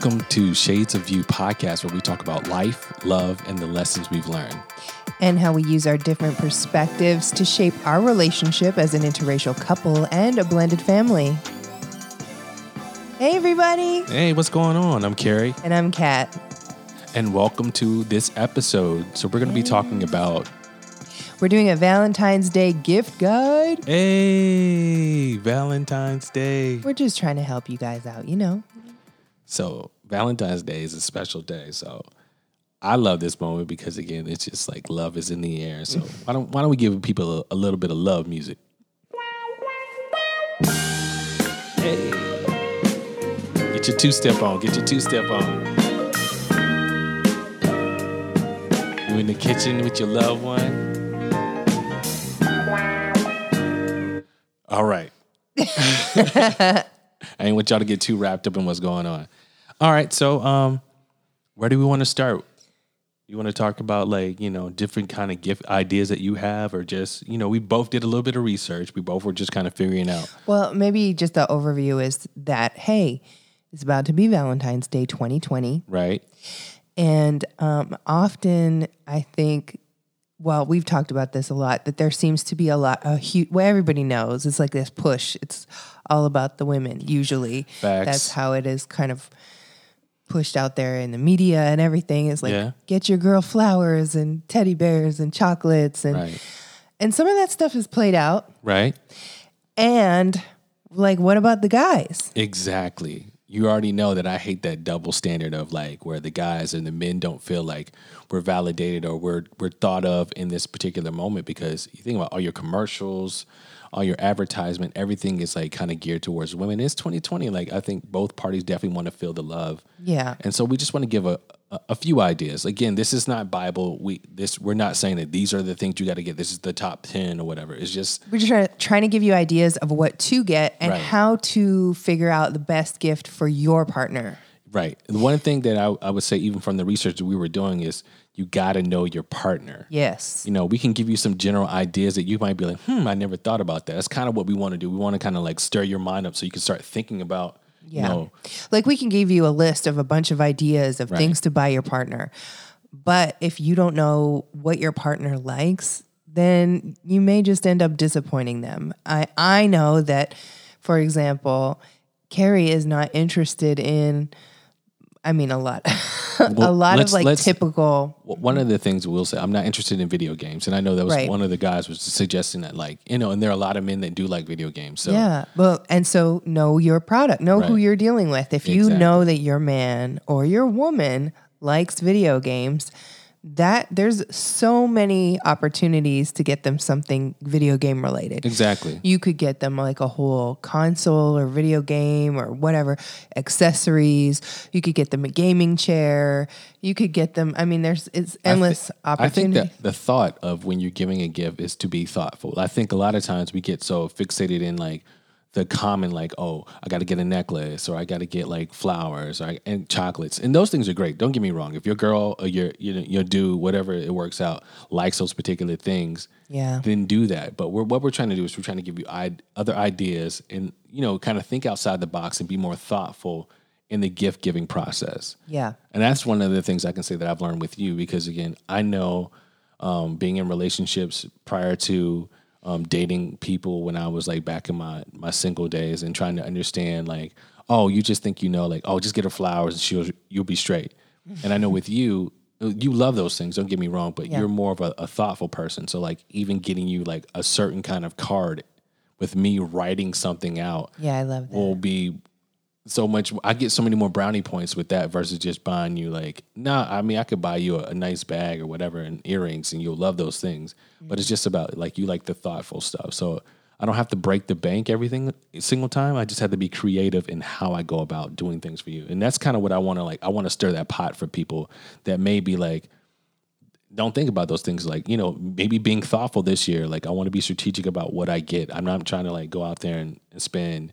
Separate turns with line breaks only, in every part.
Welcome to Shades of You podcast, where we talk about life, love, and the lessons we've learned.
and how we use our different perspectives to shape our relationship as an interracial couple and a blended family. Hey, everybody,
Hey, what's going on? I'm Carrie,
and I'm Kat.
and welcome to this episode. So, we're going to be talking about,
We're doing a Valentine's Day gift guide.
hey, Valentine's Day.
We're just trying to help you guys out, you know.
So, Valentine's Day is a special day. So, I love this moment because, again, it's just like love is in the air. So, why don't, why don't we give people a, a little bit of love music? Hey. Get your two step on. Get your two step on. You in the kitchen with your loved one. All right. I ain't want y'all to get too wrapped up in what's going on. All right, so um, where do we want to start? You want to talk about like you know different kind of gift ideas that you have, or just you know we both did a little bit of research. We both were just kind of figuring out.
Well, maybe just the overview is that, hey, it's about to be Valentine's Day 2020.
Right.
And um, often I think, well, we've talked about this a lot, that there seems to be a lot, a huge, well, everybody knows it's like this push. It's all about the women, usually.
Facts.
That's how it is kind of pushed out there in the media and everything. Is like,
Yeah.
get your girl flowers and teddy bears and chocolates. And,
Right.
and some of that stuff is played out.
Right.
And like, what about the guys?
Exactly. You already know that I hate that double standard of like where the guys and the men don't feel like we're validated or we're we're thought of in this particular moment because you think about all your commercials, all your advertisement, everything is like kind of geared towards women. It's 2020. Like I think both parties definitely want to feel the love.
Yeah.
And so we just want to give a, a, a few ideas. Again, this is not Bible. We this we're not saying that these are the things you got to get. This is the top 10 or whatever. It's just
We're just trying, trying to give you ideas of what to get and
Right.
how to figure out the best gift for your partner.
Right. One thing that I, I would say, even from the research that we were doing, is you got to know your partner.
Yes.
You know, we can give you some general ideas that you might be like, hmm, I never thought about that. That's kind of what we want to do. We want to kind of like stir your mind up so you can start thinking about,
Yeah.
you know,
Like we can give you a list of a bunch of ideas of
Right.
things to buy your partner. But if you don't know what your partner likes, then you may just end up disappointing them. I, I know that, for example, Carrie is not interested in, I mean, a lot, a lot of like typical.
one of the things we'll say, I'm not interested in video games. And I know that was
Right.
one of the guys was suggesting that, like, you know, and there are a lot of men that do like video games. So,
Yeah. Well, and so know your product, know who you're dealing with. If you
Exactly.
know that your man or your woman likes video games, that there's so many opportunities to get them something video game related.
exactly.
You could get them like a whole console or video game or whatever, accessories. You could get them a gaming chair. You could get them, I mean, there's it's endless
I think
opportunity.
that the thought of when you're giving a gift is to be thoughtful. I think a lot of times we get so fixated in like the common, like, oh, I got to get a necklace or I got to get like flowers or, and chocolates. And those things are great. Don't get me wrong. If your girl or your, your, your dude, whatever it works out, likes those particular things,
Yeah.
then do that. But we're, what we're trying to do is we're trying to give you I- other ideas and, you know, kind of think outside the box and be more thoughtful in the gift giving process.
yeah.
And that's one of the things I can say that I've learned with you because again, I know um, being in relationships prior to um, dating people when I was like back in my my single days and trying to understand like, oh, you just think you know, like, oh, just get her flowers and she'll you'll be straight. And I know with you, you love those things. Don't get me wrong, but
Yeah.
you're more of a, a thoughtful person. So like, even getting you like a certain kind of card with me writing something out
Yeah, I love that.
will be so much I get so many more brownie points with that versus just buying you like nah I mean I could buy you a, a nice bag or whatever and earrings and you'll love those things. But it's mm-hmm. just about like you like the thoughtful stuff. So I don't have to break the bank everything single time. I just have to be creative in how I go about doing things for you. And that's kind of what I want to like I want to stir that pot for people that may be like don't think about those things like you know maybe being thoughtful this year. Like i want to be strategic about what i get. I'm not trying to like go out there and, and spend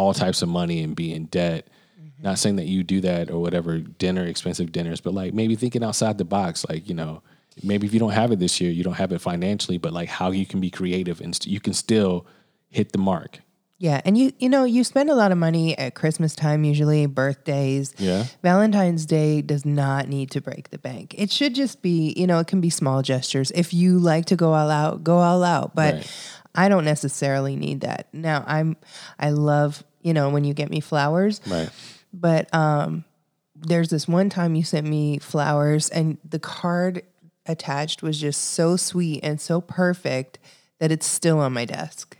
all types of money and be in debt mm-hmm. not saying that you do that or whatever dinner expensive dinners but like maybe thinking outside the box like you know maybe if you don't have it this year you don't have it financially but like how you can be creative and st- you can still hit the mark
Yeah, and you you know you spend a lot of money at Christmas time usually, birthdays.
Yeah.
Valentine's Day does not need to break the bank. It should just be, you know, it can be small gestures. If you like to go all out, go all out, but
Right.
I don't necessarily need that. Now, I'm I love, you know, when you get me flowers,
Right.
but um there's this one time you sent me flowers and the card attached was just so sweet and so perfect that it's still on my desk.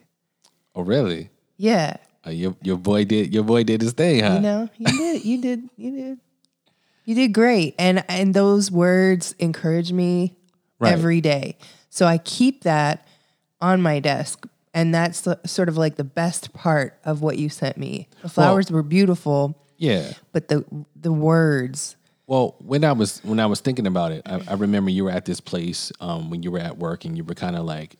Oh, really?
Yeah.
Uh, your your boy did your boy did his thing, huh?
You know, you did, you did, you did, you did great, and and those words encourage me
Right.
every day. So I keep that on my desk, and that's the, sort of like the best part of what you sent me. The flowers were beautiful,
yeah.
but the the words,
Well, when I was when I was thinking about it, I, I remember you were at this place um, when you were at work, and you were kind of like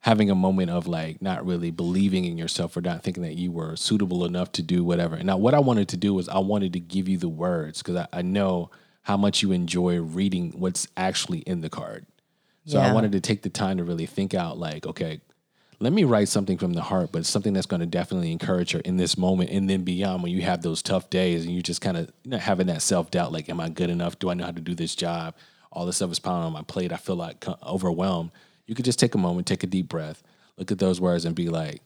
having a moment of like not really believing in yourself or not thinking that you were suitable enough to do whatever. And now, what I wanted to do was I wanted to give you the words because I, I know how much you enjoy reading what's actually in the card. So I wanted to take the time to really think out, like, okay, let me write something from the heart, but something that's going to definitely encourage her in this moment and then beyond when you have those tough days and you just kind of you know, having that self doubt, like, am I good enough? Do I know how to do this job? All this stuff is piling on my plate. I feel like overwhelmed. You could just take a moment, take a deep breath, look at those words, and be like,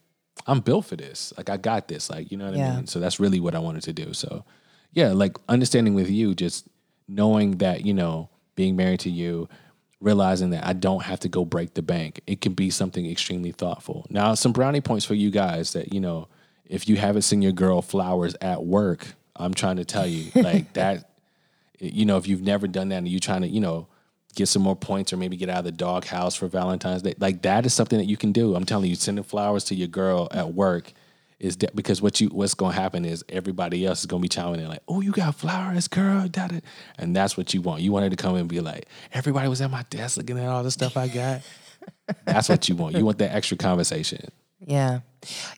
I'm built for this. Like, I got this. Like, you know what I mean? So that's really what I wanted to do. So, yeah, like understanding with you, just knowing that, you know, being married to you, realizing that I don't have to go break the bank. It can be something extremely thoughtful. Now, some brownie points for you guys that, you know, if you haven't seen your girl flowers at work, I'm trying to tell you, like that, you know, if you've never done that and you're trying to, you know, get some more points or maybe get out of the dog house for Valentine's Day, like that is something that you can do. I'm telling you, sending flowers to your girl at work is de- because what you what's going to happen is everybody else is going to be chiming in like, "Oh, you got flowers, girl," da. and that's what you want. You wanted to come in and be like, "Everybody was at my desk looking at all the stuff I got." that's what you want. You want that extra conversation.
yeah.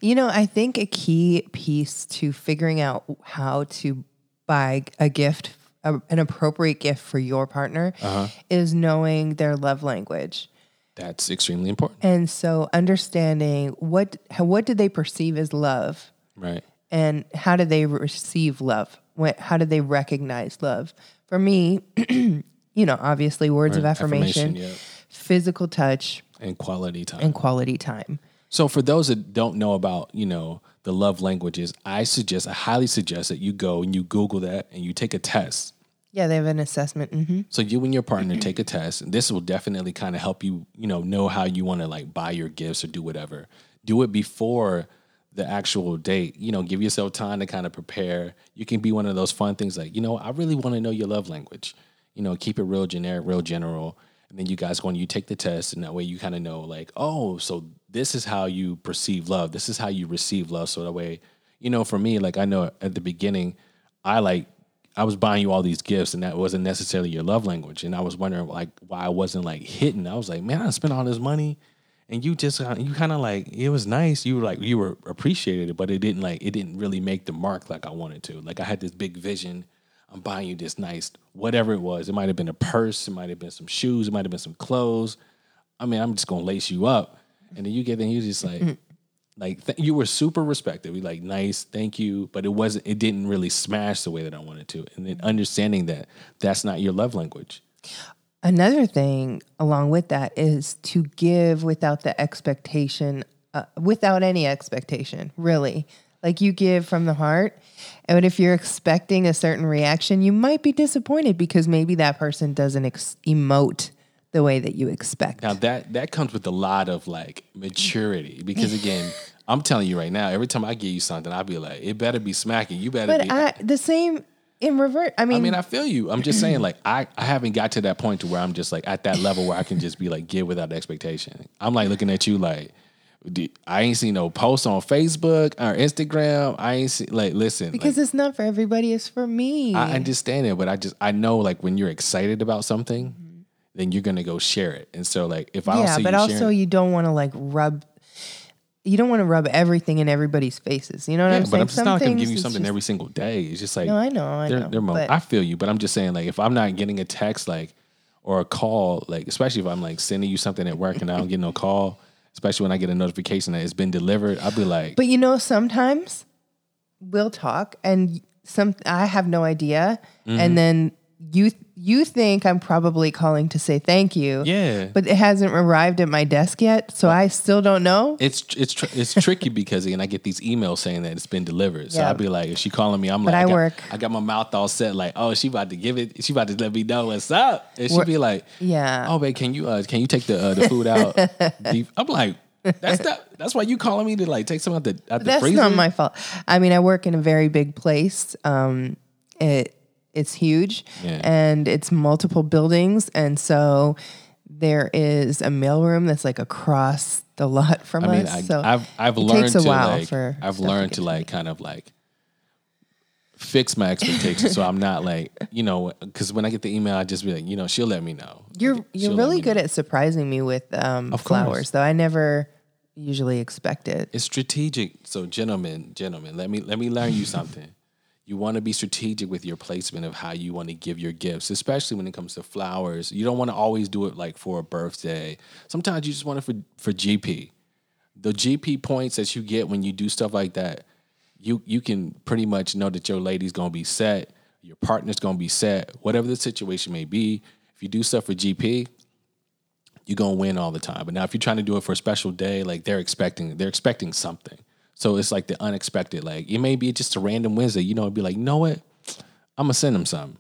You know, I think a key piece to figuring out how to buy a gift, a, an appropriate gift for your partner, uh-huh. is knowing their love language.
That's extremely important,
And so understanding what how, what do they perceive as love
right?
and how do they receive love? What, how do they recognize love? For me, you know, obviously words of affirmation,
affirmation, yeah.
physical touch,
And quality time.
and quality time.
So for those that don't know about, you know, the love languages, I suggest, I highly suggest that you go and you Google that and you take a test.
Yeah, they have an assessment. hmm
So you and your partner take a test, and this will definitely kind of help you, you know, know how you want to like buy your gifts or do whatever. Do it before the actual date. You know, give yourself time to kind of prepare. You can be one of those fun things like, you know, I really want to know your love language. You know, keep it real generic, real general. And then you guys go and you take the test, and that way you kind of know, like, oh, so this is how you perceive love. This is how you receive love. So that way, you know, for me, like I know at the beginning, I like I was buying you all these gifts, and that wasn't necessarily your love language. And I was wondering like why I wasn't like hitting. I was like, man, I spent all this money, and you just you kind of like it was nice. You were like you were appreciated it, but it didn't like it didn't really make the mark like I wanted to. Like I had this big vision. I'm buying you this nice whatever it was. It might have been a purse. It might have been some shoes. It might have been some clothes. I mean, I'm just gonna lace you up, and then you get there, and you're just like. Mm-hmm. Like th- you were super respected. We like nice, thank you, but it wasn't. It didn't really smash the way that I wanted to. And then understanding that that's not your love language.
Another thing along with that is to give without the expectation, uh, without any expectation, really. Like you give from the heart. And if you're expecting a certain reaction, you might be disappointed because maybe that person doesn't ex- emote the way that you expect.
Now that that comes with a lot of like maturity because again, I'm telling you right now, every time I give you something, I'll be like, it better be smacking. You better
but
be.
I, the same in revert. I mean,
I mean, I feel you. I'm just saying, like, I, I haven't got to that point to where I'm just like at that level where I can just be like, give without expectation. I'm like looking at you like, I ain't seen no posts on Facebook or Instagram. I ain't see like, listen,
because
like,
it's not for everybody, it's for me.
I understand it, but I just I know like when you're excited about something, then you're gonna go share it. And so like if I
yeah, but
you
also
sharing,
you don't want to like rub. You don't want to rub everything in everybody's faces. You know what
yeah,
I'm
but
saying?
I'm just not gonna give you something
just-
every single day. It's just like
No, I know, I
they're,
know.
they're mo-
but
I feel you, but I'm just saying like if I'm not getting a text like or a call, like especially if I'm like sending you something at work and I don't get no call, especially when I get a notification that it's been delivered. I'll be like,
But you know, sometimes we'll talk and some I have no idea.
Mm-hmm.
And then you you think I'm probably calling to say thank you.
yeah.
But it hasn't arrived at my desk yet, so I still don't know.
it's it's tr- it's tricky because and I get these emails saying that it's been delivered. So
Yeah.
I'll be like, is she calling me? I'm
But
like,
I
got,
work-
I got my mouth all set, like, oh, she about to give it. She about to let me know what's up. And she
We're-
be like,
Yeah.
oh, babe, can you uh, can you take the uh, the food out? I'm like, that's not. That's why you calling me to like take some out the out the
That's
freezer.
not my fault. I mean, I work in a very big place. Um, it it's huge,
Yeah.
and it's multiple buildings, and so there is a mailroom that's like across the lot from
I mean,
us.
I,
so
I've I've learned to like I've learned to
to
like kind of like fix my expectations so I'm not like you know because when I get the email I just be like you know she'll let me know
You're
Like,
you're really good
know.
at surprising me with um, flowers, though. I never usually expect it.
it's strategic so gentlemen gentlemen let me let me learn you something you want to be strategic with your placement of how you want to give your gifts especially when it comes to flowers you don't want to always do it like for a birthday sometimes you just want it for for GP the GP points that you get when you do stuff like that, you you can pretty much know that your lady's gonna be set, your partner's gonna be set, whatever the situation may be. If you do stuff for GP, you're gonna win all the time. But now if you're trying to do it for a special day, like they're expecting they're expecting something. So it's like the unexpected. Like it may be just a random Wednesday, you know, be like, you know what? I'm gonna send them something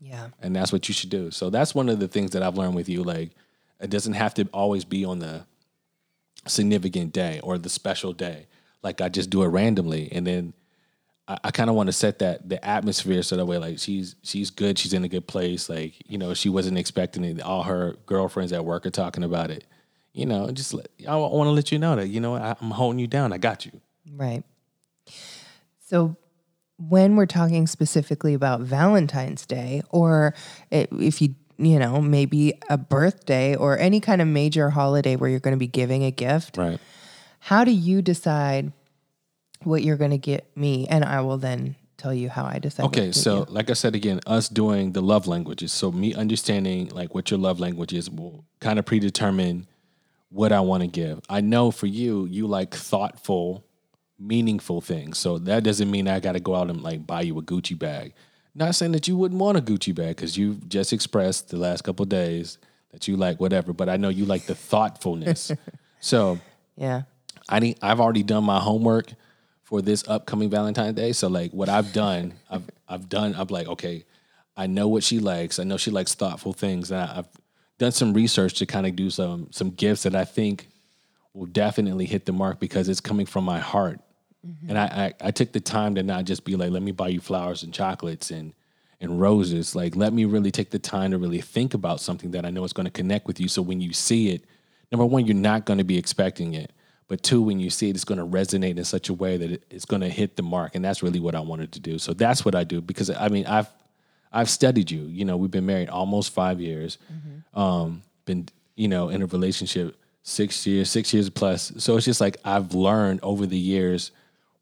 Yeah.
and that's what you should do. So that's one of the things that I've learned with you. Like, it doesn't have to always be on the significant day or the special day. Like, I just do it randomly, and then I, I kind of want to set that the atmosphere so that way, like, she's she's good, she's in a good place. Like, you know, she wasn't expecting it. All her girlfriends at work are talking about it. You know, just let, I want to let you know that you know I, I'm holding you down. I got you.
Right. So when we're talking specifically about Valentine's Day, or if you, you know, maybe a birthday or any kind of major holiday where you're going to be giving a gift,
Right.
how do you decide what you're going to get me? And I will then tell you how I decide.
Okay, so
you.
like I said again, us doing the love languages. So me understanding like what your love language is will kind of predetermine what I want to give. I know for you, you like thoughtful, meaningful things. So that doesn't mean I got to go out and like buy you a Gucci bag. Not saying that you wouldn't want a Gucci bag because you've just expressed the last couple of days that you like whatever. But I know you like the thoughtfulness. so
yeah.
I need, I've already done my homework for this upcoming Valentine's Day. So like what I've done, I've I've done. I'm like, okay, I know what she likes. I know she likes thoughtful things, and I, I've done some research to kind of do some some gifts that I think will definitely hit the mark because it's coming from my heart. And I, I I took the time to not just be like, let me buy you flowers and chocolates and and roses. Like, let me really take the time to really think about something that I know is going to connect with you. So when you see it, number one, you're not going to be expecting it. But two, when you see it, it's going to resonate in such a way that it's going to hit the mark, and that's really what I wanted to do. So that's what I do because I mean I've I've studied you. You know, we've been married almost five years. Um, been you know in a relationship six years, six years plus. So it's just like I've learned over the years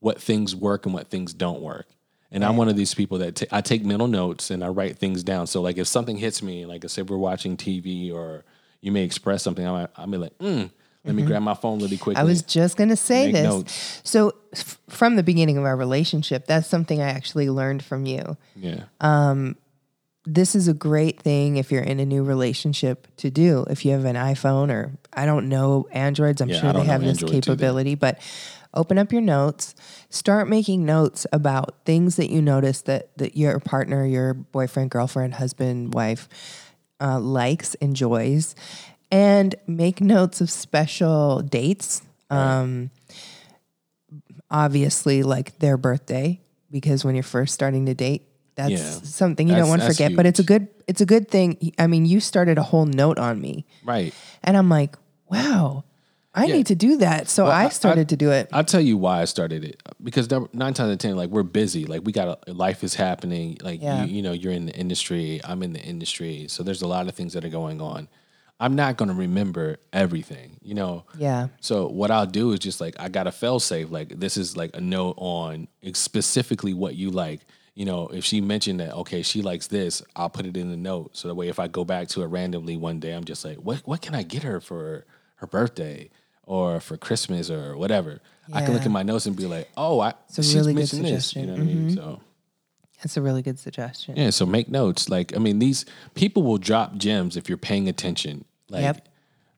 what things work and what things don't work. And I'm one of these people that ta- I take mental notes and I write things down. So like if something hits me, like I said, we're watching TV or you may express something, I'm, I'm like, mm, let me grab my phone really quickly.
I was just going to say this.
notes.
So, f- from the beginning of our relationship, that's something I actually learned from you.
yeah, Um,
This is a great thing if you're in a new relationship to do. If you have an iPhone or I don't know Androids, I'm
Yeah,
sure they have this capability, but open up your notes, start making notes about things that you notice that, that your partner, your boyfriend, girlfriend, husband, wife uh, likes, enjoys, and make notes of special dates. Um, obviously, like their birthday, because when you're first starting to date, that's
Yeah.
something you
That's-
don't want to forget. But it's a good, it's a good thing. I mean, you started a whole note on me,
right.
and I'm like, wow, I
Yeah.
need to do that. So
Well, I-
I
I-
started to do it.
I'll tell you why I started it because nine times out of ten, like we're busy, like we got a, life is happening. Like
Yeah.
you, you know, you're in the industry, I'm in the industry, so there's a lot of things that are going on. I'm not going to remember everything, you know.
Yeah.
So what I'll do is just like I got a fail safe. Like this is like a note on specifically what you like. You know, if she mentioned that okay, she likes this, I'll put it in the note. So that way, if I go back to it randomly one day, I'm just like, what what can I get her for her birthday? Or for Christmas or whatever. I can look at my notes and be like, oh, I
a
she's
really good
mentioned this. You
suggestion.
know what I mean? Mm-hmm. So
That's a really good suggestion.
yeah, so make notes. Like I mean, these people will drop gems if you're paying attention. Like
Yep.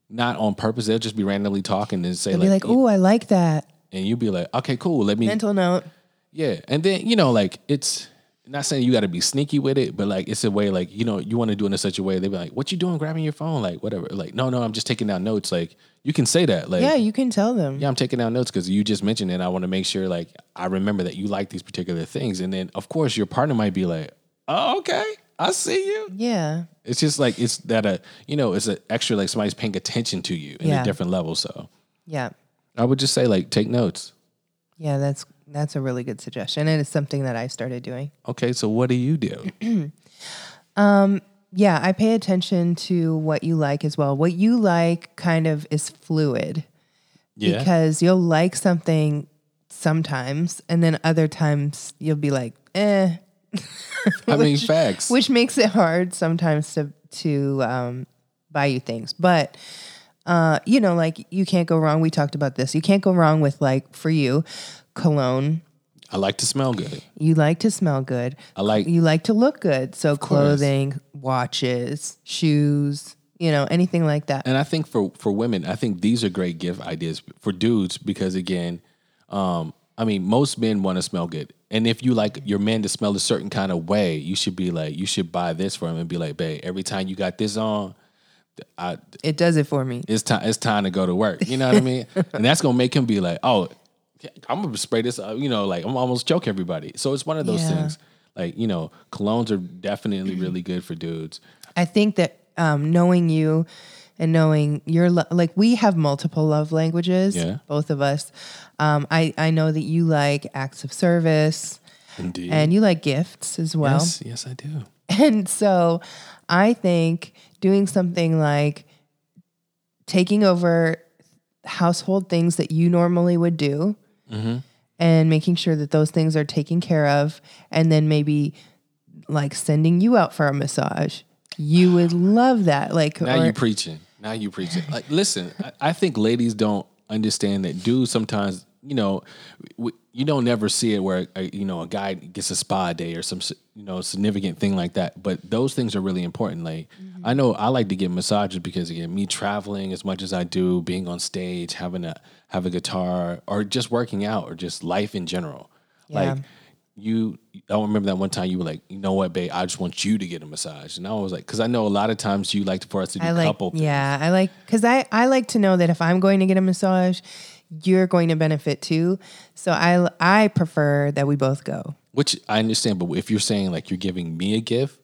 not on purpose. They'll just be randomly talking and say
They'll
like,
be like, "Oh, I like that."
and you'll be like, okay, cool. Let me
Mental note.
Yeah, and then you know, like it's not saying you got to be sneaky with it, but like it's a way, like you know, you want to do it in such a way. They be like, "What you doing? Grabbing your phone? Like whatever." Like, no, no, I'm just taking down notes. Like you can say that. Like,
Yeah, you can tell them.
Yeah, I'm taking down notes because you just mentioned it. I want to make sure, like, I remember that you like these particular things, and then of course your partner might be like, "Oh, okay, I see you."
Yeah.
It's just like it's that a you know, it's an extra like somebody's paying attention to you in
Yeah.
a different level. So
Yeah.
I would just say like take notes.
Yeah, that's that's a really good suggestion. And it's something that I started doing.
Okay, so what do you do?
Yeah, I pay attention to what you like as well. What you like kind of is fluid
Yeah.
because you'll like something sometimes and then other times you'll be like, eh,
I mean, facts.
which makes it hard sometimes to to um, buy you things. But uh, you know, like you can't go wrong. We talked about this. You can't go wrong with like for you, cologne.
I like to smell good.
You like to smell good.
I like
You like to look good. So clothing, watches, shoes, you know, anything like that.
And I think for for women, I think these are great gift ideas for dudes because again, um, I mean, most men want to smell good. And if you like your man to smell a certain kind of way, you should be like, you should buy this for him and be like, babe, every time you got this on, I,
It does it for me.
it's time it's time to go to work. You know what I mean? And that's gonna make him be like, oh, I'm gonna spray this. uh, You know, like I'm almost choke everybody. So it's one of those
Yeah.
things. Like you know, colognes are definitely really good for dudes.
I think that um, knowing you and knowing your lo- like we have multiple love languages,
Yeah.
both of us. Um, I I know that you like acts of service
Indeed.
and you like gifts as well.
yes, yes, I do.
And so I think doing something like taking over household things that you normally would do Mm-hmm. and making sure that those things are taken care of, and then maybe like sending you out for a massage. You would love that. Like,
Now
or-
you preaching. Now you preaching. Like, listen, I, I think ladies don't understand that dudes sometimes, you know, w- you don't never see it where a, you know a guy gets a spa day or some you know significant thing like that. But those things are really important. Like, mm-hmm. I know I like to get massages because again, me traveling as much as I do, being on stage, having a have a guitar, or just working out, or just life in general.
Yeah.
Like you I remember that one time you were like, you know what, babe, I just want you to get a massage. And I was like, because I know a lot of times you like to for us to do
I like,
couple things.
yeah, I like because I I like to know that if I'm going to get a massage, you're going to benefit too. So I I prefer that we both go.
Which I understand, but if you're saying like you're giving me a gift,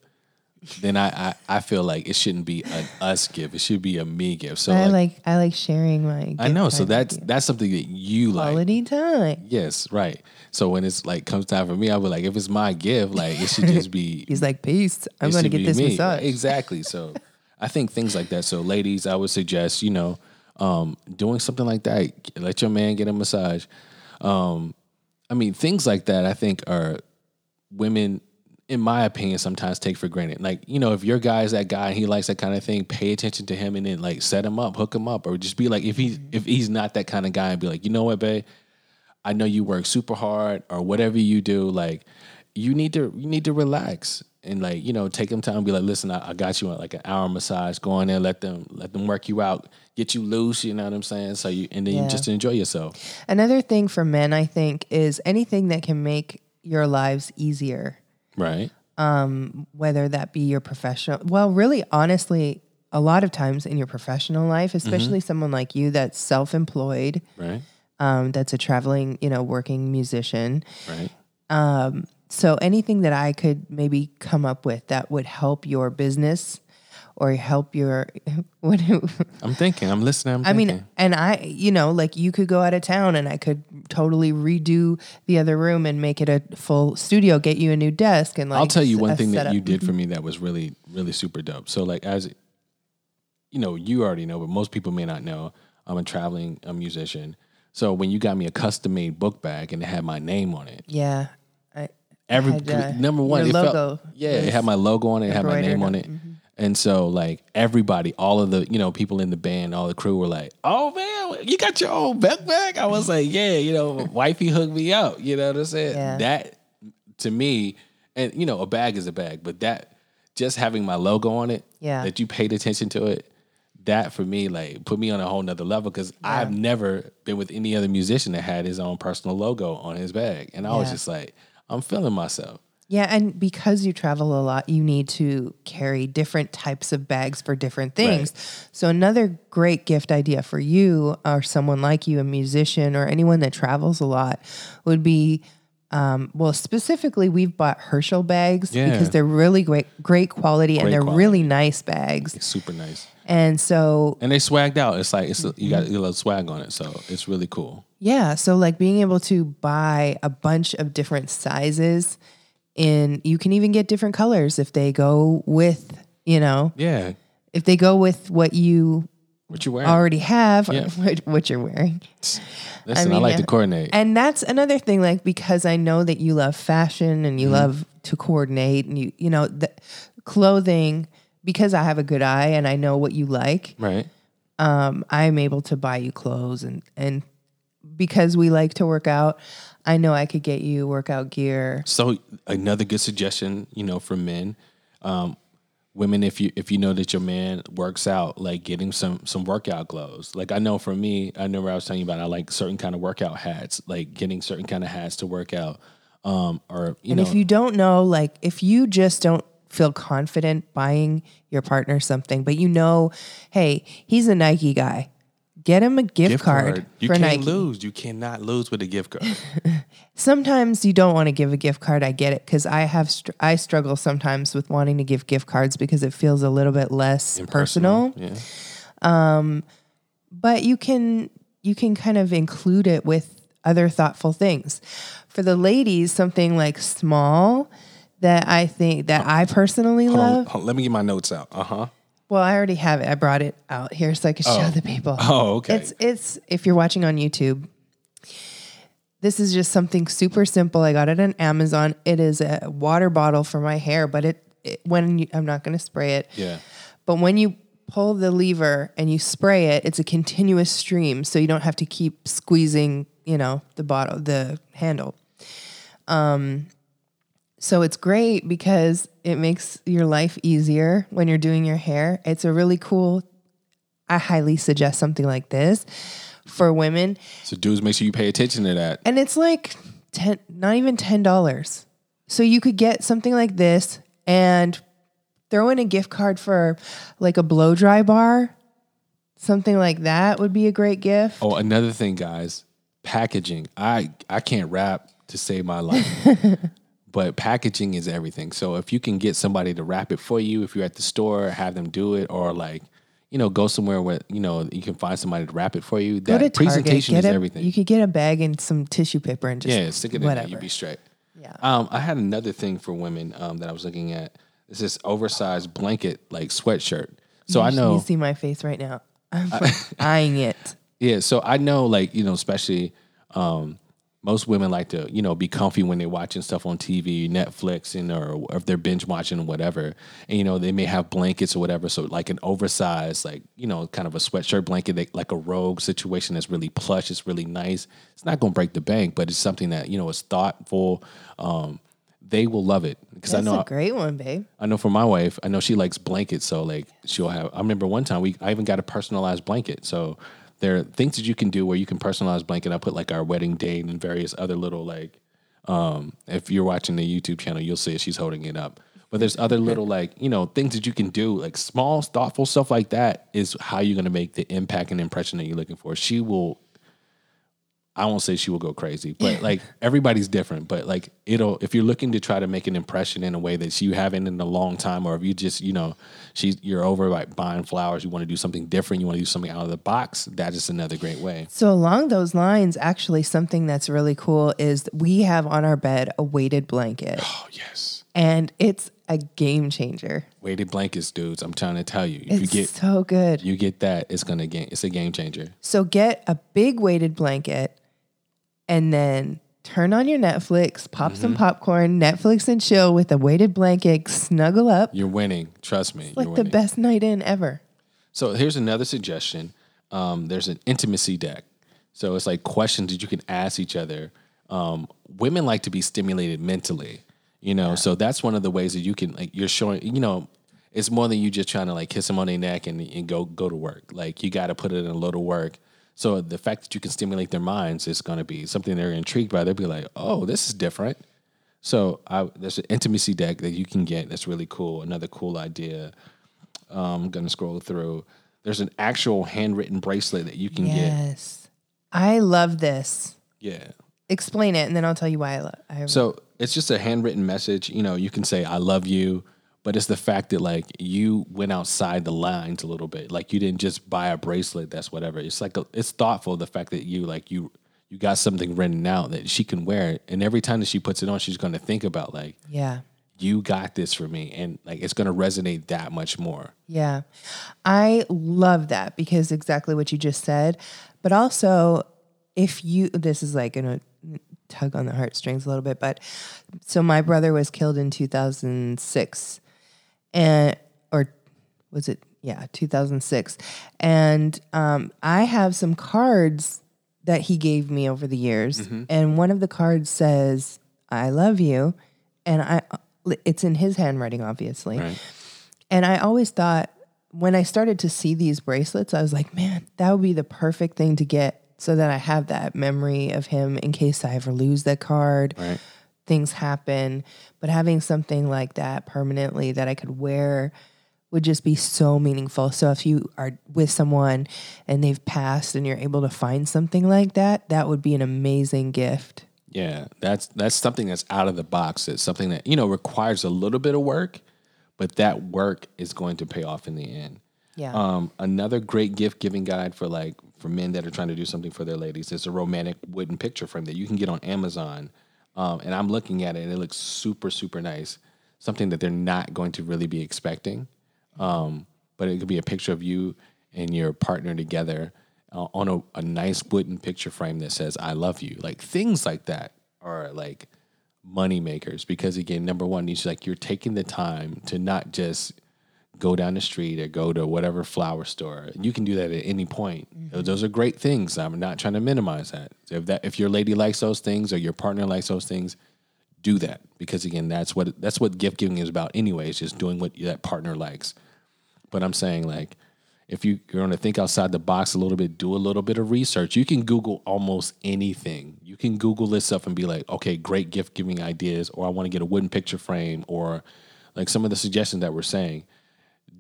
then I I, I feel like it shouldn't be an us gift. It should be a me gift. So
I
like,
like I like sharing my.
I know. So that's that's something that you like.
quality time.
Yes, right. So when it's like comes time for me, I'll be like, if it's my gift, like it should just be
He's like, peace. I'm going to get this
me.
massage.
Exactly. So I think things like that. So ladies, I would suggest, you know, um, doing something like that. Let your man get a massage. Um, I mean, things like that I think are women, in my opinion, sometimes take for granted. Like, you know, if your guy is that guy and he likes that kind of thing, pay attention to him and then like set him up, hook him up, or just be like, if he's if he's not that kind of guy, and be like, you know what, babe, I know you work super hard or whatever you do, like you need to you need to relax and like you know take them time and be like, listen, I, I got you on like an hour massage. Go in there, let them let them work you out, get you loose. You know what I'm saying? So you and then
Yeah.
you just enjoy yourself.
Another thing for men, I think, is anything that can make your lives easier,
Right.
um whether that be your professional. Well, really, honestly, a lot of times in your professional life, especially someone like you that's self-employed,
Right.
um, that's a traveling, you know, working musician.
Right.
So anything that I could maybe come up with that would help your business or help your what
I'm thinking. I'm listening. I'm
I
thinking.
mean, and I, you know, like you could go out of town and I could totally redo the other room and make it a full studio, get you a new desk and like
I'll tell you one thing that you did for mm-hmm. me that was really, really super dope. So, like, as you know, you already know, but most people may not know. I'm a traveling a musician. So when you got me a custom made book bag and it had my name on it,
Yeah.
Every
had, uh,
number one,
your
it felt- yeah, it had my logo on it, it had my name on it. And so like everybody, all of the, you know, people in the band, all the crew were like, Oh man, you got your own backpack? I was like, Yeah, you know, wifey hooked me up." You know what I'm saying?
Yeah.
That to me, and you know, a bag is a bag, but that just having my logo on it,
Yeah.
that you paid attention to it, that for me, like put me on a whole nother level because I've never been with any other musician that had his own personal logo on his bag. And I was just like, I'm feeling myself.
Yeah, and because you travel a lot, you need to carry different types of bags for different things. So another great gift idea for you or someone like you, a musician or anyone that travels a lot, would be um, well, specifically, we've bought Herschel bags
Yeah.
because they're really great, great quality, and they're
quality.
really nice bags.
It's super nice.
And so,
And they swagged out. It's like it's you
Mm-hmm.
got a little swag on it, so it's really cool.
Yeah. So like being able to buy a bunch of different sizes and you can even get different colors if they go with, you know,
Yeah,
if they go with what you
what you wearing?
already have
Yeah.
what, what you're wearing.
Listen, I,
mean,
like
yeah.
to coordinate.
And that's another thing like because I know that you love fashion and you
Mm-hmm.
love to coordinate and you you know, the clothing because I have a good eye and I know what you like.
right.
um, I'm able to buy you clothes and and because we like to work out, I know I could get you workout gear.
So another good suggestion, you know, for men, um, women, if you if you know that your man works out, like getting some some workout clothes. Like I know for me, I know what I was telling you about. I like certain kind of workout hats, like getting certain kind of hats to work out. Um, or you
And
know,
if you don't know, like if you just don't feel confident buying your partner something, but you know, hey, he's a Nike guy. Get him a gift, card,
you
for
can't
Nike.
lose. You cannot lose with a gift card.
Sometimes you don't want to give a gift card. I get it because I have str- I struggle sometimes with wanting to give gift cards because it feels a little bit less personal.
Yeah.
Um, but you can you can kind of include it with other thoughtful things. For the ladies, something like small that I think that I personally
Hold on,
love.
hold- let me get my notes out. Uh huh.
Well, I already have it. I brought it out here so I can show the people.
Oh, okay.
It's it's if you're watching on YouTube. This is just something super simple. I got it on Amazon. It is a water bottle for my hair, but it, it when you, I'm not going to spray it.
yeah.
But when you pull the lever and you spray it, it's a continuous stream, so you don't have to keep squeezing, you know, the bottle, the handle. Um, so it's great because it makes your life easier when you're doing your hair. It's a really cool. I highly suggest something like this for women,
So dudes, make sure you pay attention to that.
and it's like ten, not even ten dollars. So you could get something like this and throw in a gift card for like a blow dry bar. Something like that would be a great gift.
Oh, another thing, guys, packaging. I I can't rap to save my life. but packaging is everything. So if you can get somebody to wrap it for you, if you're at the store, have them do it, or like, you know, go somewhere where, you know, you can find somebody to wrap it for you.
Go to
That presentation
Target,
is
get a,
everything.
You could get a bag and some tissue paper and just
yeah, stick it in there, you'd be straight.
Yeah.
Um, I had another thing for women um, that I was looking at. It's this oversized blanket, like sweatshirt. So I know
you see my face right now. I'm eyeing it.
Yeah, so I know, like you know, especially um, most women like to, you know, be comfy when they're watching stuff on TV, Netflix, and or if they're binge watching or whatever. And you know, they may have blankets or whatever. So like an oversized, like you know, kind of a sweatshirt blanket, that, like a rogue situation that's really plush. It's really nice. It's not going to break the bank, but it's something that you know is thoughtful. Um, they will love it because I know
a great one, babe.
I know for my wife, I know she likes blankets, so like she'll have. I remember one time we I even got a personalized blanket. So there are things that you can do where you can personalize blanket. I put like our wedding date and various other little like. Um, if you're watching the YouTube channel, you'll see it. She's holding it up. But there's other little like you know things that you can do like small thoughtful stuff like that is how you're gonna make the impact and impression that you're looking for. She will I won't say she will go crazy, but like everybody's different. But like it'll if you're looking to try to make an impression in a way that you haven't in a long time, or if you just you know she's you're over like buying flowers, you want to do something different, you want to do something out of the box. That is another great way.
So along those lines, actually, something that's really cool is we have on our bed a weighted blanket,
Oh yes,
and it's a game changer.
weighted blankets, dudes. I'm trying to tell you, if you
It's
get
so good.
you get that, it's gonna game. It's a game changer.
So get a big weighted blanket and then turn on your Netflix, pop
Mm-hmm.
some popcorn, Netflix and chill with a weighted blanket, snuggle up.
You're winning. Trust me.
like
you're
the best night in ever.
So here's another suggestion. Um, there's an intimacy deck. So it's like questions that you can ask each other. Um, women like to be stimulated mentally, you know. So that's one of the ways that you can like you're showing. You know, it's more than you just trying to like kiss them on their neck and, and go go to work. Like you got to put it in a load of work. So the fact that you can stimulate their minds is going to be something they're intrigued by. They'll be like, "Oh, this is different." So I, there's an intimacy deck that you can get. That's really cool. Another cool idea. Um, I'm gonna scroll through. There's an actual handwritten bracelet that you can get.
Yes. I love this.
Yeah.
Explain it and then I'll tell you why I love I
So it's just a handwritten message. You know, you can say "I love you," but it's the fact that like you went outside the lines a little bit. Like you didn't just buy a bracelet. That's whatever. It's like a, it's thoughtful. The fact that you like you you got something written out that she can wear it, and every time that she puts it on, she's going to think about like
Yeah.
you got this for me, and like it's going to resonate that much more.
Yeah. I love that because exactly what you just said. But also, if you, this is like going to tug on the heartstrings a little bit, but so my brother was killed in 2006 and, or was it, yeah, 2006. And um, I have some cards that he gave me over the years. And one of the cards says, I love you. And I, it's in his handwriting, obviously.
Right.
And I always thought when I started to see these bracelets, I was like, man, that would be the perfect thing to get so that I have that memory of him in case I ever lose that card.
Right.
Things happen. But having something like that permanently that I could wear would just be so meaningful. So if you are with someone and they've passed and you're able to find something like that, that would be an amazing gift.
Yeah, that's that's something that's out of the box. It's something that you know requires a little bit of work, but that work is going to pay off in the end.
Yeah.
Um, another great gift giving guide for like for men that are trying to do something for their ladies is a romantic wooden picture frame that you can get on Amazon. Um, and I'm looking at it and it looks super super nice. Something that they're not going to really be expecting. Um, but it could be a picture of you and your partner together uh, on a, a nice wooden picture frame that says "I love you." Like things like that are like money makers because again, number one, it's like you're taking the time to not just go down the street or go to whatever flower store. You can do that at any point. Mm-hmm. Those are great things. I'm not trying to minimize that. If that if your lady likes those things or your partner likes those things, do that because again, that's what that's what gift giving is about. Anyway, it's just doing what that partner likes. But I'm saying like if you, you're going to think outside the box a little bit, do a little bit of research. You can Google almost anything. You can Google this stuff and be like, okay, great gift giving ideas, or I want to get a wooden picture frame, or like some of the suggestions that we're saying.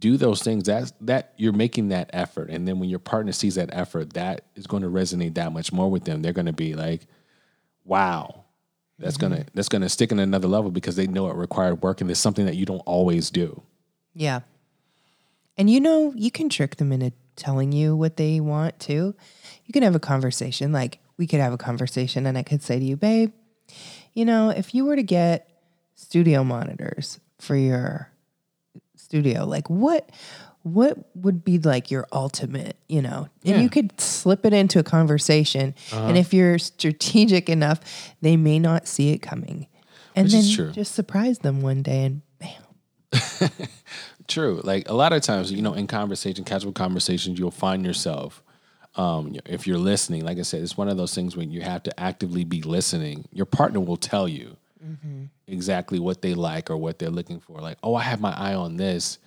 Do those things. That that you're making that effort, and then when your partner sees that effort, that is going to resonate that much more with them. They're going to be like, "Wow, that's gonna mm-hmm. that's gonna stick in another level because they know it required work, and it's something that you don't always do."
Yeah. And you know, you can trick them into telling you what they want too. You can have a conversation. Like we could have a conversation and I could say to you, babe, you know, if you were to get studio monitors for your studio, like what what would be like your ultimate, you know? And
Yeah.
you could slip it into a conversation.
Uh-huh.
And if you're strategic enough, they may not see it coming. And
Which
then just surprise them one day and bam.
True. Like a lot of times, you know, in conversation, casual conversations, you'll find yourself, um, if you're listening, like I said, it's one of those things when you have to actively be listening. Your partner will tell you Mm-hmm. exactly what they like or what they're looking for. Like, oh, I have my eye on this.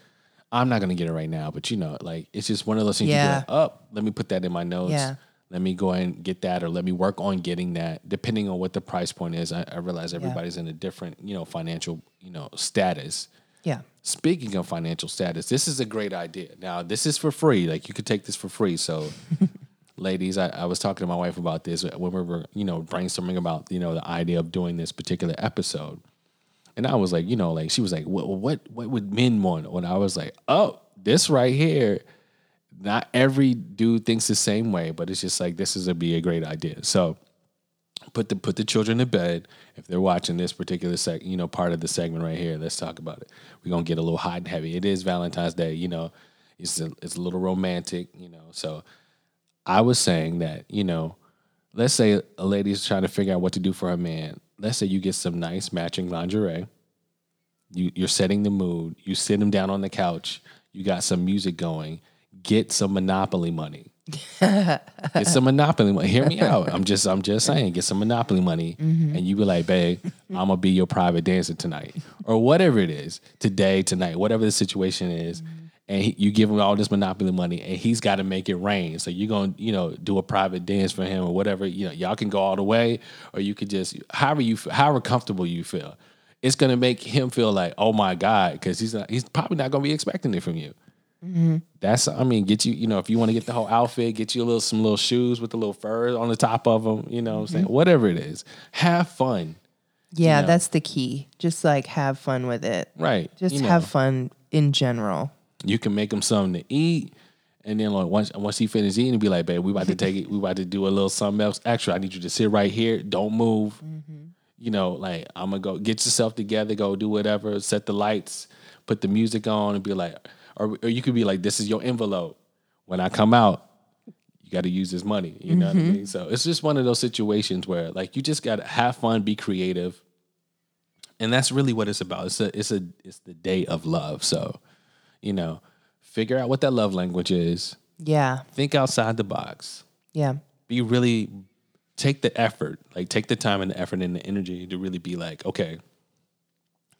I'm not gonna get it right now, but you know, like it's just one of those things.
Yeah.
You go, like, oh, let me put that in my notes.
Yeah.
Let me go and get that, or let me work on getting that. Depending on what the price point is, I, I realize everybody's in a different, you know, financial, you know, status.
Yeah.
Speaking of financial status, this is a great idea. Now, this is for free. Like you could take this for free. So, ladies, I, I was talking to my wife about this when we were, you know, brainstorming about, you know, the idea of doing this particular episode. And I was like, you know, like she was like, what, what, what would men want? And I was like, oh, this right here. Not every dude thinks the same way, but it's just like this is a be a great idea. So, put the put the children to bed if they're watching this particular seg you know part of the segment right here let's talk about it we're gonna get a little hot and heavy it is valentine's day you know it's a, it's a little romantic you know so i was saying that you know let's say a lady's trying to figure out what to do for her man. Let's say you get some nice matching lingerie. You, you're setting the mood. You sit him down on the couch. You got some music going. Get some Monopoly money. get some Monopoly money. Hear me out. I'm just I'm just saying. Get some Monopoly money, mm-hmm. and you be like, babe, I'm gonna be your private dancer tonight, or whatever it is, today, tonight, whatever the situation is. Mm-hmm. And he, you give him all this Monopoly money, and he's got to make it rain. So you're gonna, you know, do a private dance for him or whatever. You know, y'all can go all the way, or you could just, however you, however comfortable you feel. It's gonna make him feel like, oh my god, because he's not, he's probably not gonna be expecting it from you. Mm-hmm. That's I mean, get you, you know, if you want to get the whole outfit, get you a little some little shoes with the little fur on the top of them, you know what I'm saying? Mm-hmm. Whatever it is. Have fun.
Yeah,
know.
that's the key. Just like have fun with it.
Right.
Just
You know,
have fun in general.
You can make him something to eat. And then like once once he finishes eating, be like, babe, we about to take it, we about to do a little something else Actually, I need you to sit right here. Don't move. Mm-hmm. You know, like I'm gonna go get yourself together, go do whatever, set the lights, put the music on, and be like, or or you could be like, this is your envelope. When I come out, you got to use this money. You know what I mm-hmm. mean? So it's just one of those situations where like you just got to have fun, be creative, and that's really what it's about. It's a it's a it's the day of love. So, you know, figure out what that love language is.
Yeah.
Think outside the box.
Yeah.
Be really take the effort, like take the time and the effort and the energy to really be like, okay,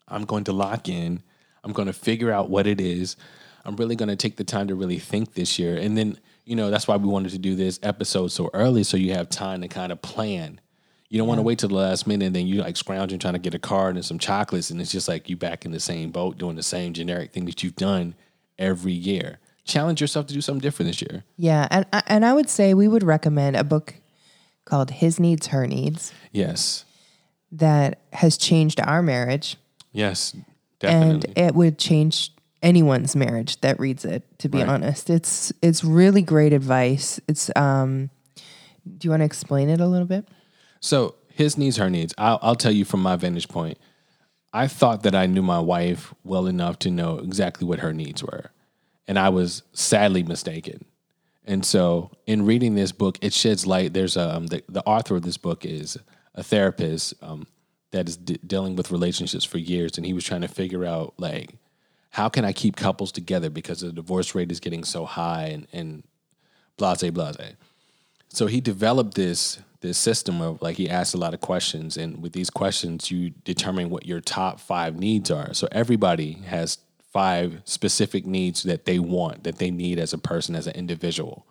I'm going to lock in. I'm going to figure out what it is. I'm really going to take the time to really think this year. And then, you know, that's why we wanted to do this episode so early so you have time to kind of plan. You don't want to wait till the last minute and then you like scrounging trying to get a card and some chocolates and it's just like you back in the same boat doing the same generic thing that you've done every year. Challenge yourself to do something different this year.
Yeah. And and I would say we would recommend a book called His Needs, Her Needs
Yes.
that has changed our marriage.
Yes. definitely.
and it would change anyone's marriage that reads it to be
Right.
honest it's it's really great advice it's um do you want to explain it a little bit
So his needs, her needs. I'll, I'll tell you from my vantage point. I thought that I knew my wife well enough to know exactly what her needs were, and I was sadly mistaken. And so, in reading this book, it sheds light. There's um the, the author of this book is a therapist um, that is de- dealing with relationships for years, and he was trying to figure out like how can I keep couples together because the divorce rate is getting so high and and blase blase so he developed this this system of like he asks a lot of questions and with these questions you determine what your top five needs are. So everybody has five specific needs that they want that they need as a person as an individual.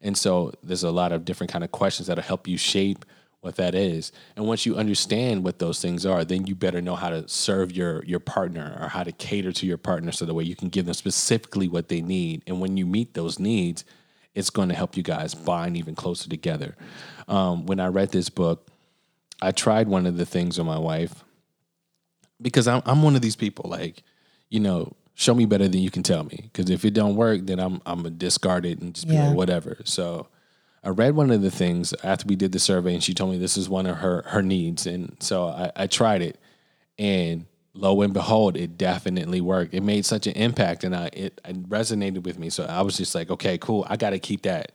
And so there's a lot of different kind of questions that'll help you shape what that is. And once you understand what those things are then you better know how to serve your your partner or how to cater to your partner so that way you can give them specifically what they need. And when you meet those needs it's going to help you guys bind even closer together. Um, when I read this book, I tried one of the things with my wife because I'm, I'm one of these people like, you know, show me better than you can tell me. Because if it don't work, then I'm I'm gonna discard it and just be
Yeah.
like whatever. So I read one of the things after we did the survey, and she told me this is one of her her needs, and so I, I tried it, and lo and behold, it definitely worked. It made such an impact, and I it, it resonated with me. So I was just like, okay, cool, I got to keep that.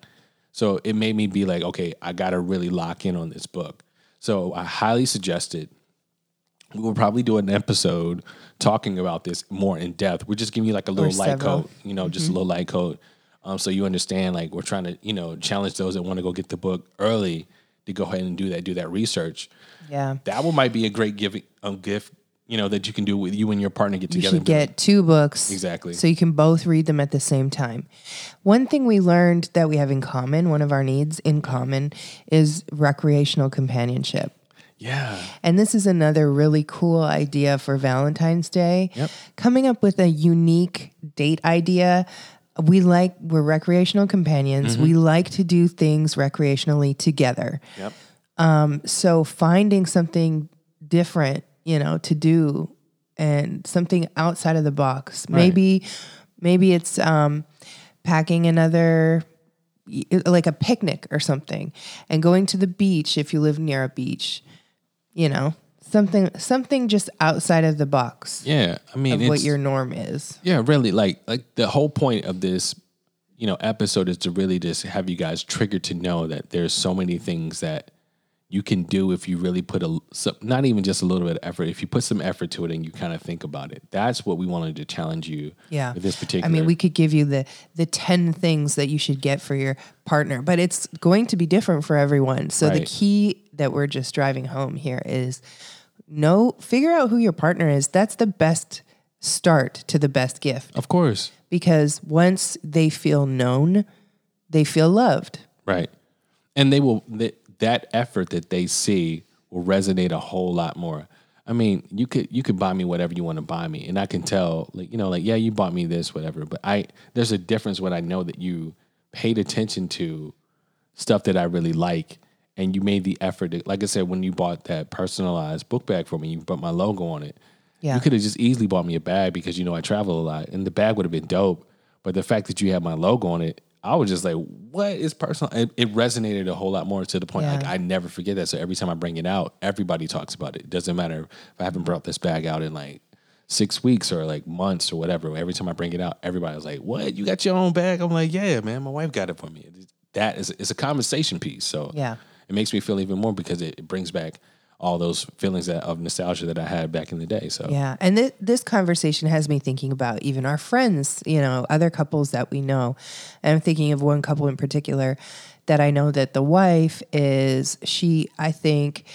So it made me be like, okay, I got to really lock in on this book. So I highly suggest it. We will probably do an episode talking about this more in depth. We're just giving you like a little light coat, you know, just a little light coat. Um, so you understand, like we're trying to, you know, challenge those that want to go get the book early to go ahead and do that, do that research.
yeah
That one might be a great giving um, gift, you know, that you can do with you and your partner get together.
you should
and do it.
get two books
Exactly.
so you can both read them at the same time one thing we learned that we have in common one of our needs in common is recreational companionship
yeah,
And this is another really cool idea for Valentine's Day.
Yep.
Coming up with a unique date idea. We like, we're recreational companions.
Mm-hmm.
We like to do things recreationally together.
yep, Um,
So finding something different, you know, to do and something outside of the box. Maybe, maybe it's um, packing another like a picnic or something and going to the beach if you live near a beach you know something something just outside of the box
yeah. I mean,
of what your norm is
Yeah, really. Like like the whole point of this, you know, episode is to really just have you guys triggered to know that there's so many things that you can do if you really put a not even just a little bit of effort. If you put some effort to it and you kind of think about it, that's what we wanted to challenge you.
Yeah.
with this particular.
I mean, we could give you the the 10 things that you should get for your partner, but it's going to be different for everyone. So the key that we're just driving home here is know figure out who your partner is. That's the best start to the best gift
of course,
because once they feel known, they feel loved.
right, and they will that that effort that they see will resonate a whole lot more. I mean, you could you could buy me whatever you want to buy me, and I can tell, like you know, like yeah, you bought me this, whatever. But I there's a difference when I know that you paid attention to stuff that I really like, and you made the effort. To, like I said, when you bought that personalized book bag for me, you put my logo on it.
Yeah.
You could have just easily bought me a bag because you know I travel a lot, and the bag would have been dope. But the fact that you had my logo on it, I was just like, "What is personal?" It, it resonated a whole lot more to the point like I never forget that. So every time I bring it out, everybody talks about it. It doesn't matter if I haven't brought this bag out in like six weeks or like months or whatever. Every time I bring it out, everybody's like, "What? You got your own bag?" I'm like, "Yeah, man. My wife got it for me." That is it's a conversation piece. So
Yeah.
it makes me feel even more because it, it brings back all those feelings that, of nostalgia that I had back in the day. So
Yeah. And th- this conversation has me thinking about even our friends, you know, other couples that we know. And I'm thinking of one couple in particular that I know that the wife is, she, I think,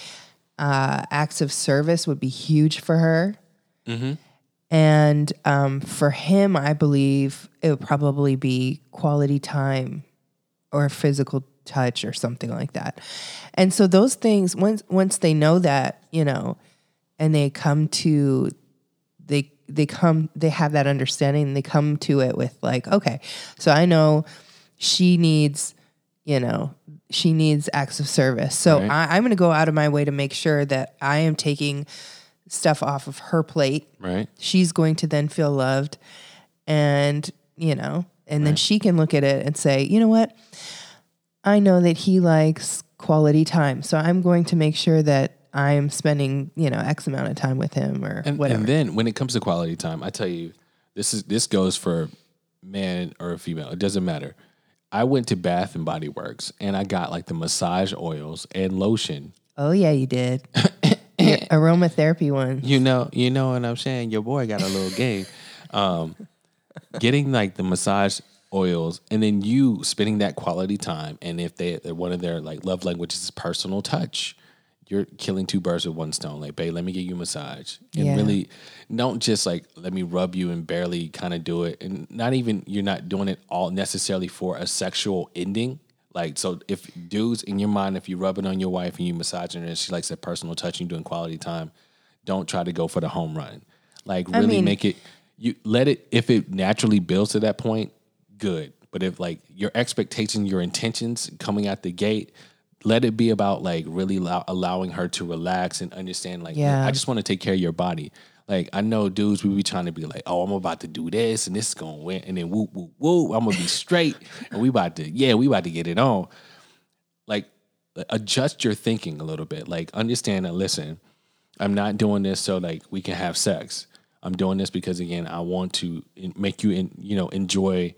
uh, acts of service would be huge for her. And um, for him, I believe it would probably be quality time or physical touch or something like that. And so those things once once they know that, you know, and they come to they they come they have that understanding and they come to it with like, okay, so I know she needs, you know, she needs acts of service. So
Right.
I, I'm gonna go out of my way to make sure that I am taking stuff off of her plate
right,
she's going to then feel loved and you know and then she can look at it and say you know what i know that he likes quality time so i'm going to make sure that i'm spending you know x amount of time with him or
and,
whatever
and then when it comes to quality time, I tell you, this is this goes for man or female. It doesn't matter. I went to Bath and Body Works and I got like the massage oils and lotion.
oh yeah you did aromatherapy one
You know, you know what I'm saying. Your boy got a little game. Um, getting like the massage oils and then you spending that quality time. And if they one of their like love languages is personal touch, you're killing two birds with one stone. Like, babe, let me get you a massage. And
Yeah.
really don't just like let me rub you and barely kind of do it. And not even you're not doing it all necessarily for a sexual ending. Like so if dudes in your mind, if you rub it on your wife and you massaging her and she likes that personal touch and doing quality time, don't try to go for the home run. Like really
mean-
make it you let it if it naturally builds to that point, good. But if like your expectation, your intentions coming out the gate, let it be about like really allow, allowing her to relax and understand. Like,
Yeah.
I just want to take care of your body. Like I know dudes, we be trying to be like, oh, I'm about to do this and this is gonna win, and then whoop whoop whoop, I'm gonna be straight, and we about to yeah, we about to get it on. Like adjust your thinking a little bit. Like understand and listen. I'm not doing this so like we can have sex. I'm doing this because again, I want to make you in, you know enjoy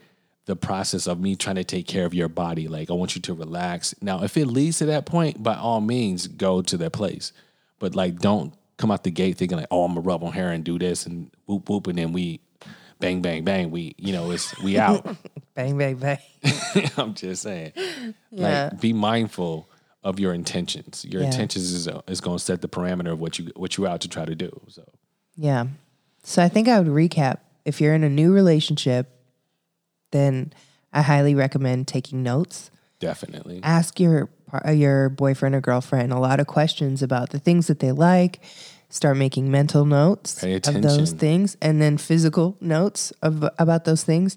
the process of me trying to take care of your body. Like I want you to relax. Now, if it leads to that point, by all means, go to that place. But like, don't come out the gate thinking like, oh, I'm gonna rub on her and do this and whoop whoop, and then we bang bang bang. We you know it's we out.
bang bang bang
I'm just saying.
Yeah.
Like be mindful of your intentions. Your
Yeah.
intentions is uh, is going to set the parameter of what you what you're out to try to do. So
Yeah. So I think I would recap if you're in a new relationship, then I highly recommend taking notes.
definitely.
Ask your uh, your boyfriend or girlfriend a lot of questions about the things that they like. Start making mental notes of those things and then physical notes of about those things.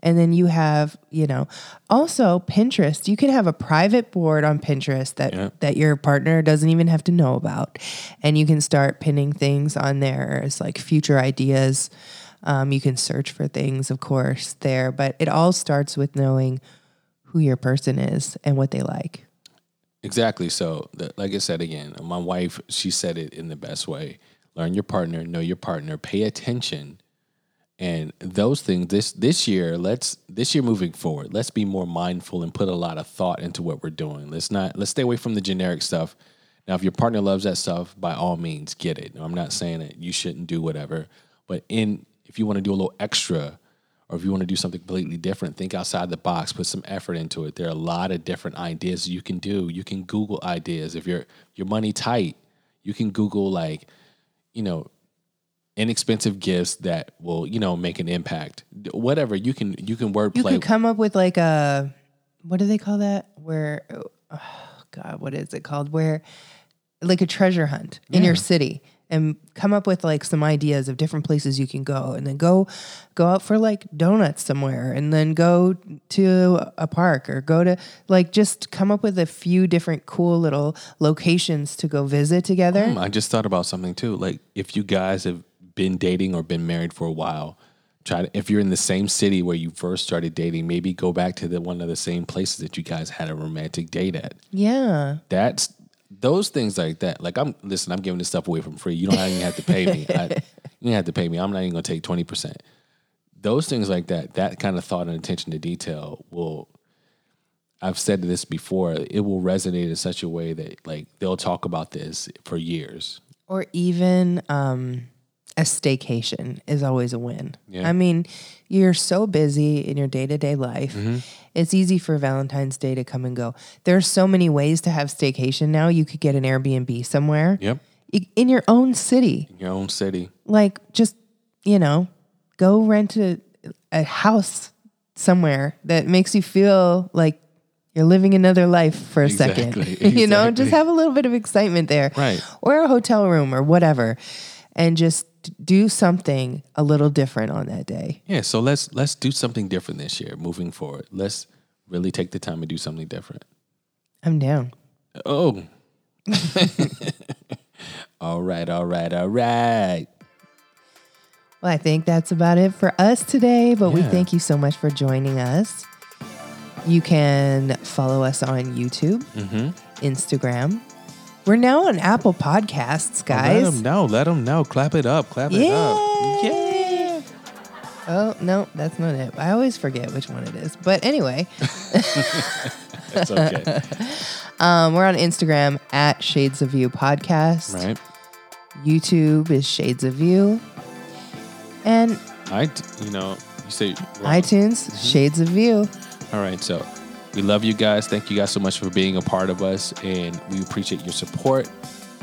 And then you have, you know, also Pinterest. You can have a private board on Pinterest that
Yeah.
that your partner doesn't even have to know about, and you can start pinning things on there as like future ideas. Um, you can search for things, of course, there, but it all starts with knowing who your person is and what they like.
Exactly. So, like I said again, my wife, she said it in the best way. Learn your partner, know your partner, pay attention, and those things. This this year, let's this year moving forward, let's be more mindful and put a lot of thought into what we're doing. Let's not let's stay away from the generic stuff. Now, if your partner loves that stuff, by all means, get it. I'm not saying that you shouldn't do whatever, but in if you want to do a little extra, or if you want to do something completely different, think outside the box, put some effort into it. There are a lot of different ideas you can do. You can Google ideas. If you're your money tight, you can Google like, you know, inexpensive gifts that will, you know, make an impact. Whatever you can, you can wordplay.
You could come up with like a what do they call that? Where oh God, what is it called? Where like a treasure hunt in your city and come up with like some ideas of different places you can go and then go go out for like donuts somewhere and then go to a park or go to like just come up with a few different cool little locations to go visit together.
Hmm, I just thought about something too. Like if you guys have been dating or been married for a while, try to if you're in the same city where you first started dating, maybe go back to the one of the same places that you guys had a romantic date at.
Yeah.
That's those things like that. Like I'm listen, I'm giving this stuff away from free. You don't even have to pay me. I, you don't have to pay me. I'm not even gonna take twenty percent. Those things like that, that kind of thought and attention to detail will I've said this before, it will resonate in such a way that like they'll talk about this for years.
Or even um, a staycation is always a win.
Yeah.
I mean, you're so busy in your day to day life.
Mm-hmm.
It's easy for Valentine's Day to come and go. There's so many ways to have staycation now. You could get an Airbnb somewhere
Yep.
in your own city.
Your own city.
Like, just, you know, go rent a, a house somewhere that makes you feel like you're living another life for a second.
Exactly,
you know, just have a little bit of excitement there.
Right.
Or a hotel room or whatever. And just do something a little different on that day.
Yeah, so let's let's do something different this year moving forward. Let's really take the time to do something different.
I'm down.
Oh. all right, all right, all right.
Well, I think that's about it for us today, but we thank you so much for joining us. You can follow us on YouTube,
Mm-hmm.
Instagram. We're now on Apple Podcasts, guys.
Let them know. Let them know. Clap it up. Clap it up.
Yeah. Oh, no, that's not it. I always forget which one it is. But anyway,
That's okay.
um, we're on Instagram at Shades of You Podcast.
right.
YouTube is Shades of You. And
I, you know, you say
iTunes,
Mm-hmm.
Shades of You.
All right, so we love you guys. Thank you guys so much for being a part of us, and we appreciate your support.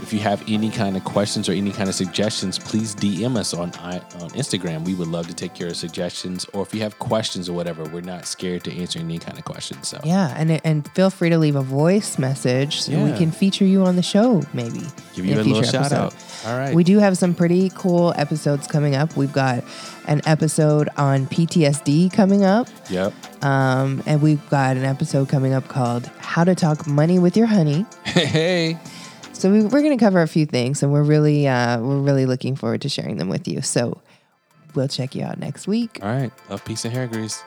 If you have any kind of questions or any kind of suggestions, please DM us on on Instagram. We would love to take your suggestions, or if you have questions or whatever, we're not scared to answer any kind of questions. So
Yeah, and and feel free to leave a voice message so we can feature you on the show, maybe.
give you
in
a little shout
episode.
out. All right,
We do have some pretty cool episodes coming up. We've got an episode on PTSD coming up,
yep.
um, and we've got an episode coming up called "How to Talk Money with Your Honey."
hey,
So we, we're going to cover a few things, and we're really uh, we're really looking forward to sharing them with you. So we'll check you out next week.
all right. Love, peace, and hair grease.